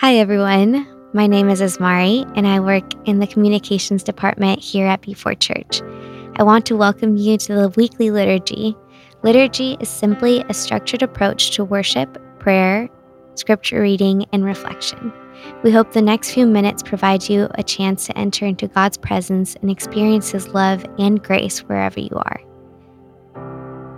Hi, everyone. My name is Yzmari, and I work in the communications department here at B4 Church. I want to welcome you to the weekly liturgy. Liturgy is simply a structured approach to worship, prayer, scripture reading, and reflection. We hope the next few minutes provide you a chance to enter into God's presence and experience His love and grace wherever you are.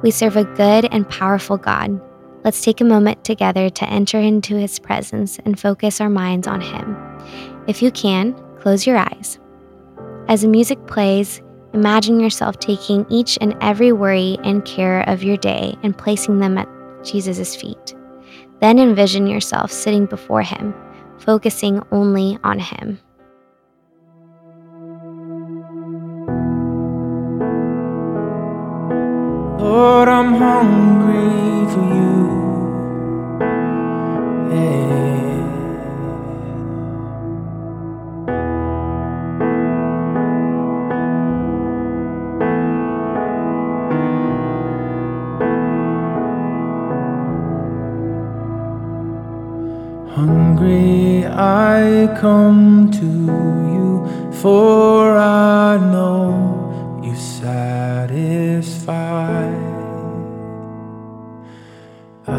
We serve a good and powerful God. Let's take a moment together to enter into His presence and focus our minds on Him. If you can, close your eyes. As the music plays, imagine yourself taking each and every worry and care of your day and placing them at Jesus' feet. Then envision yourself sitting before Him, focusing only on Him. Lord, I'm hungry for you. Hungry, I come to you, for I know you satisfy.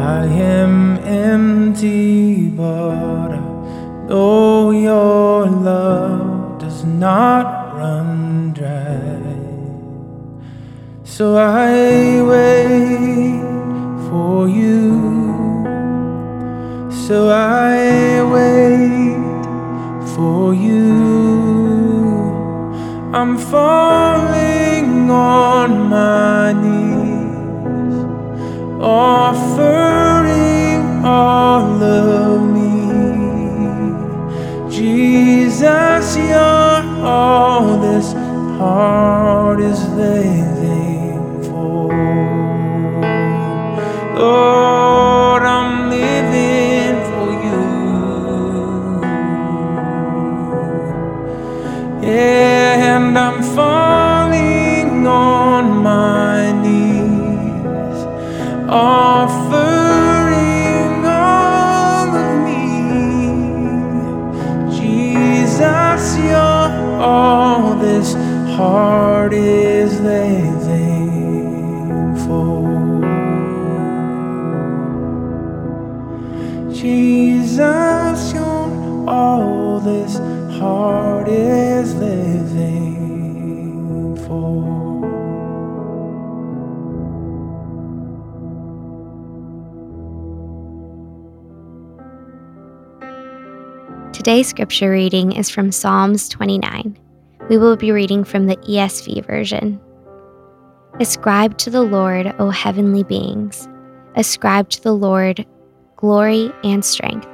I am empty, but I know your love does not run dry. So I wait for you. So I wait for you. I'm falling on my knees, offering and I'm falling on my knees, offering all of me. Jesus, you're all this heart is living for. Jesus, you're all this heart is Today's scripture reading is from Psalms 29. We will be reading from the ESV version. Ascribe to the Lord, O heavenly beings. Ascribe to the Lord glory and strength.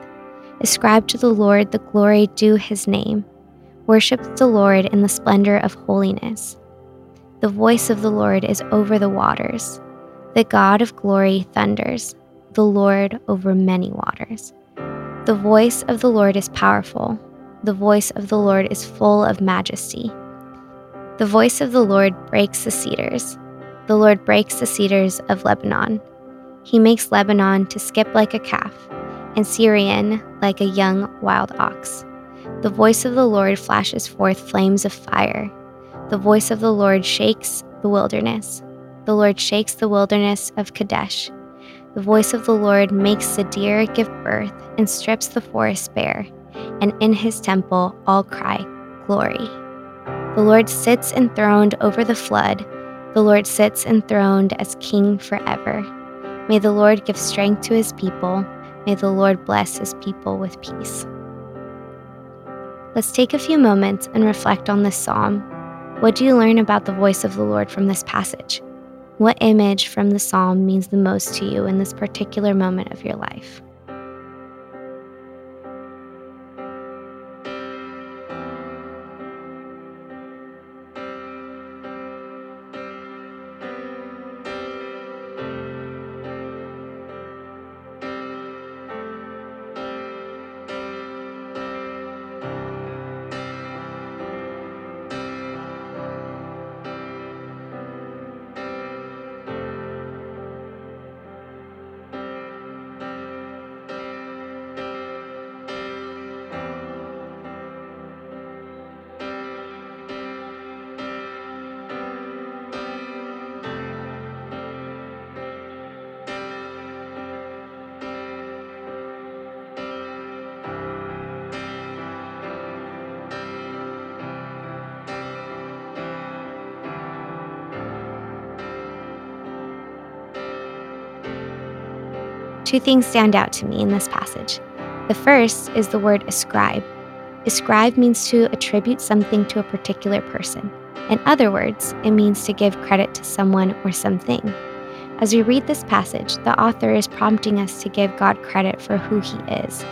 Ascribe to the Lord the glory due his name. Worship the Lord in the splendor of holiness. The voice of the Lord is over the waters. The God of glory thunders, the Lord over many waters. The voice of the Lord is powerful. The voice of the Lord is full of majesty. The voice of the Lord breaks the cedars. The Lord breaks the cedars of Lebanon. He makes Lebanon to skip like a calf, and Sirion like a young wild ox. The voice of the Lord flashes forth flames of fire. The voice of the Lord shakes the wilderness. The Lord shakes the wilderness of Kadesh. The voice of the Lord makes the deer give birth and strips the forest bare, and in his temple all cry, Glory. The Lord sits enthroned over the flood. The Lord sits enthroned as king forever. May the Lord give strength to his people. May the Lord bless his people with peace. Let's take a few moments and reflect on this psalm. What do you learn about the voice of the Lord from this passage? What image from the psalm means the most to you in this particular moment of your life? Two things stand out to me in this passage. The first is the word ascribe. Ascribe means to attribute something to a particular person. In other words, it means to give credit to someone or something. As we read this passage, the author is prompting us to give God credit for who He is.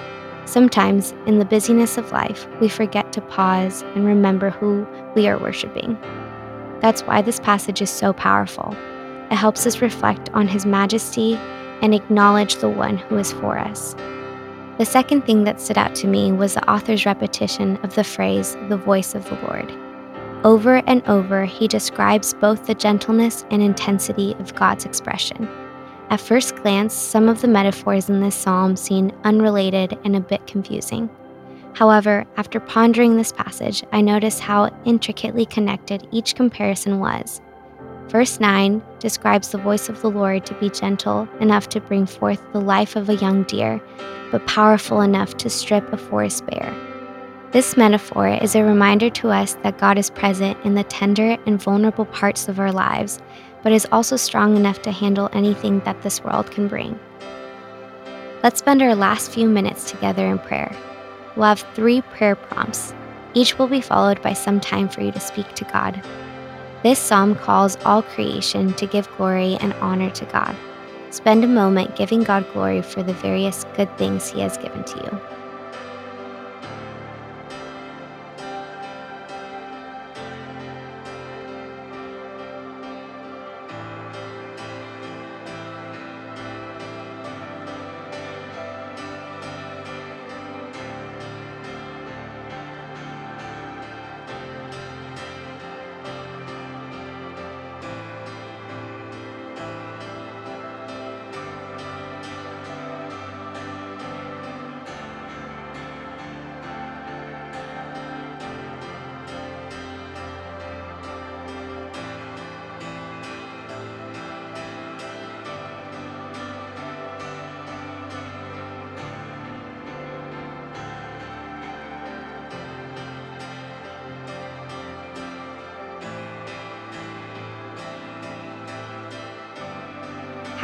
Sometimes, in the busyness of life, we forget to pause and remember who we are worshiping. That's why this passage is so powerful. It helps us reflect on His majesty and acknowledge the one who is for us. The second thing that stood out to me was the author's repetition of the phrase, the voice of the Lord. Over and over, he describes both the gentleness and intensity of God's expression. At first glance, some of the metaphors in this psalm seem unrelated and a bit confusing. However, after pondering this passage, I noticed how intricately connected each comparison was. Verse 9 describes the voice of the Lord to be gentle enough to bring forth the life of a young deer but powerful enough to strip a forest bare. This metaphor is a reminder to us that God is present in the tender and vulnerable parts of our lives, but is also strong enough to handle anything that this world can bring. Let's spend our last few minutes together in prayer. We'll have three prayer prompts. Each will be followed by some time for you to speak to God. This psalm calls all creation to give glory and honor to God. Spend a moment giving God glory for the various good things He has given to you.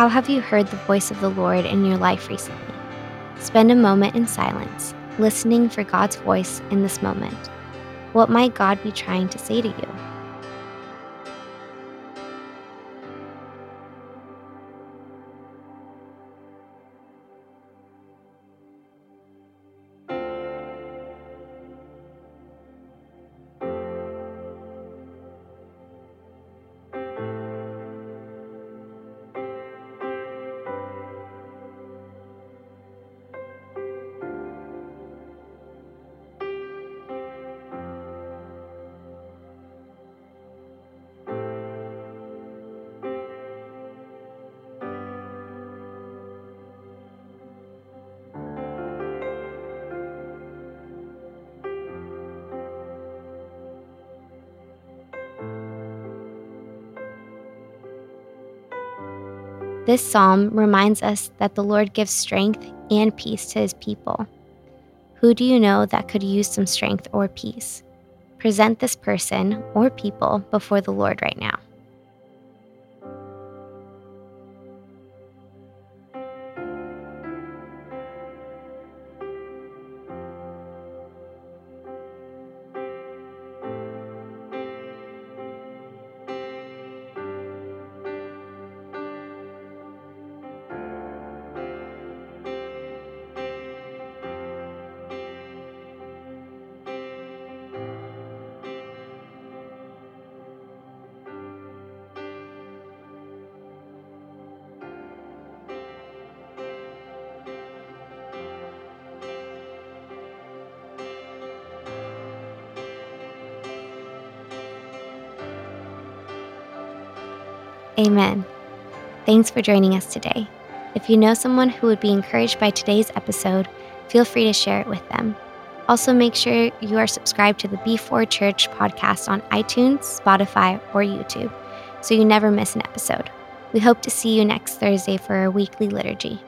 How have you heard the voice of the Lord in your life recently? Spend a moment in silence, listening for God's voice in this moment. What might God be trying to say to you? This psalm reminds us that the Lord gives strength and peace to his people. Who do you know that could use some strength or peace? Present this person or people before the Lord right now. Amen. Thanks for joining us today. If you know someone who would be encouraged by today's episode, feel free to share it with them. Also, make sure you are subscribed to the B4 Church podcast on iTunes, Spotify, or YouTube so you never miss an episode. We hope to see you next Thursday for our weekly liturgy.